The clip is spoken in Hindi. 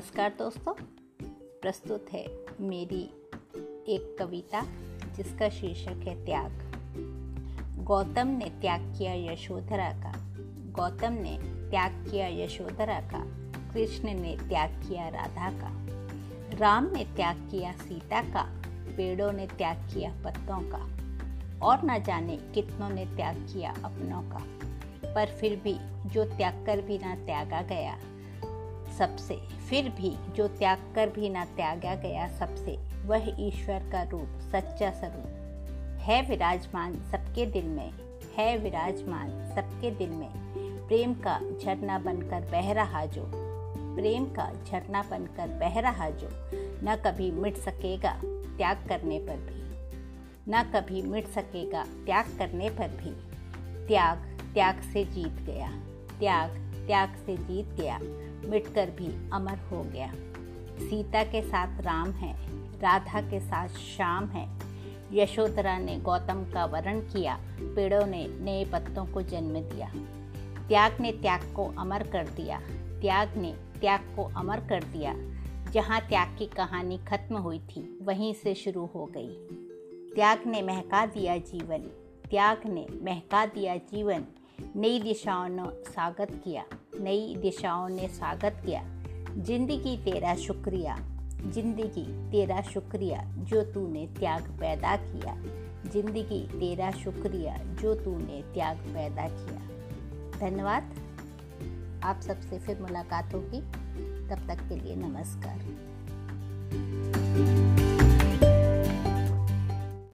नमस्कार दोस्तों। प्रस्तुत है मेरी एक कविता, जिसका शीर्षक है त्याग। गौतम ने त्याग किया यशोधरा का। गौतम ने त्याग किया यशोधरा का। कृष्ण ने त्याग किया राधा का। राम ने त्याग किया सीता का। पेड़ों ने त्याग किया पत्तों का। और न जाने कितनों ने त्याग किया अपनों का। पर फिर भी जो त्याग कर भी ना त्यागा गया सबसे, फिर भी जो त्याग कर भी ना त्यागा गया सबसे, वह ईश्वर का रूप, सच्चा स्वरूप। है विराजमान सबके दिल में, है विराजमान सबके दिल में। प्रेम का झरना बनकर बह रहा जो, प्रेम का झरना बनकर बह रहा जो, न कभी मिट सकेगा त्याग करने पर भी। न कभी मिट सकेगा त्याग करने पर भी। त्याग त्याग से जीत गया, त्याग त्याग से जीत गया। मिटकर भी अमर हो गया। सीता के साथ राम है, राधा के साथ श्याम है। यशोधरा ने गौतम का वरण किया, पेड़ों ने नए पत्तों को जन्म दिया। त्याग ने त्याग को अमर कर दिया, त्याग ने त्याग को अमर कर दिया। जहाँ त्याग की कहानी खत्म हुई थी, वहीं से शुरू हो गई। त्याग ने महका दिया जीवन, त्याग ने महका दिया जीवन। नई दिशाओं ने स्वागत किया, नई दिशाओं ने स्वागत किया। ज़िंदगी तेरा शुक्रिया, ज़िंदगी तेरा शुक्रिया जो तूने त्याग पैदा किया। ज़िंदगी तेरा शुक्रिया जो तूने त्याग पैदा किया। धन्यवाद। आप सबसे फिर मुलाकात होगी। तब तक के लिए नमस्कार।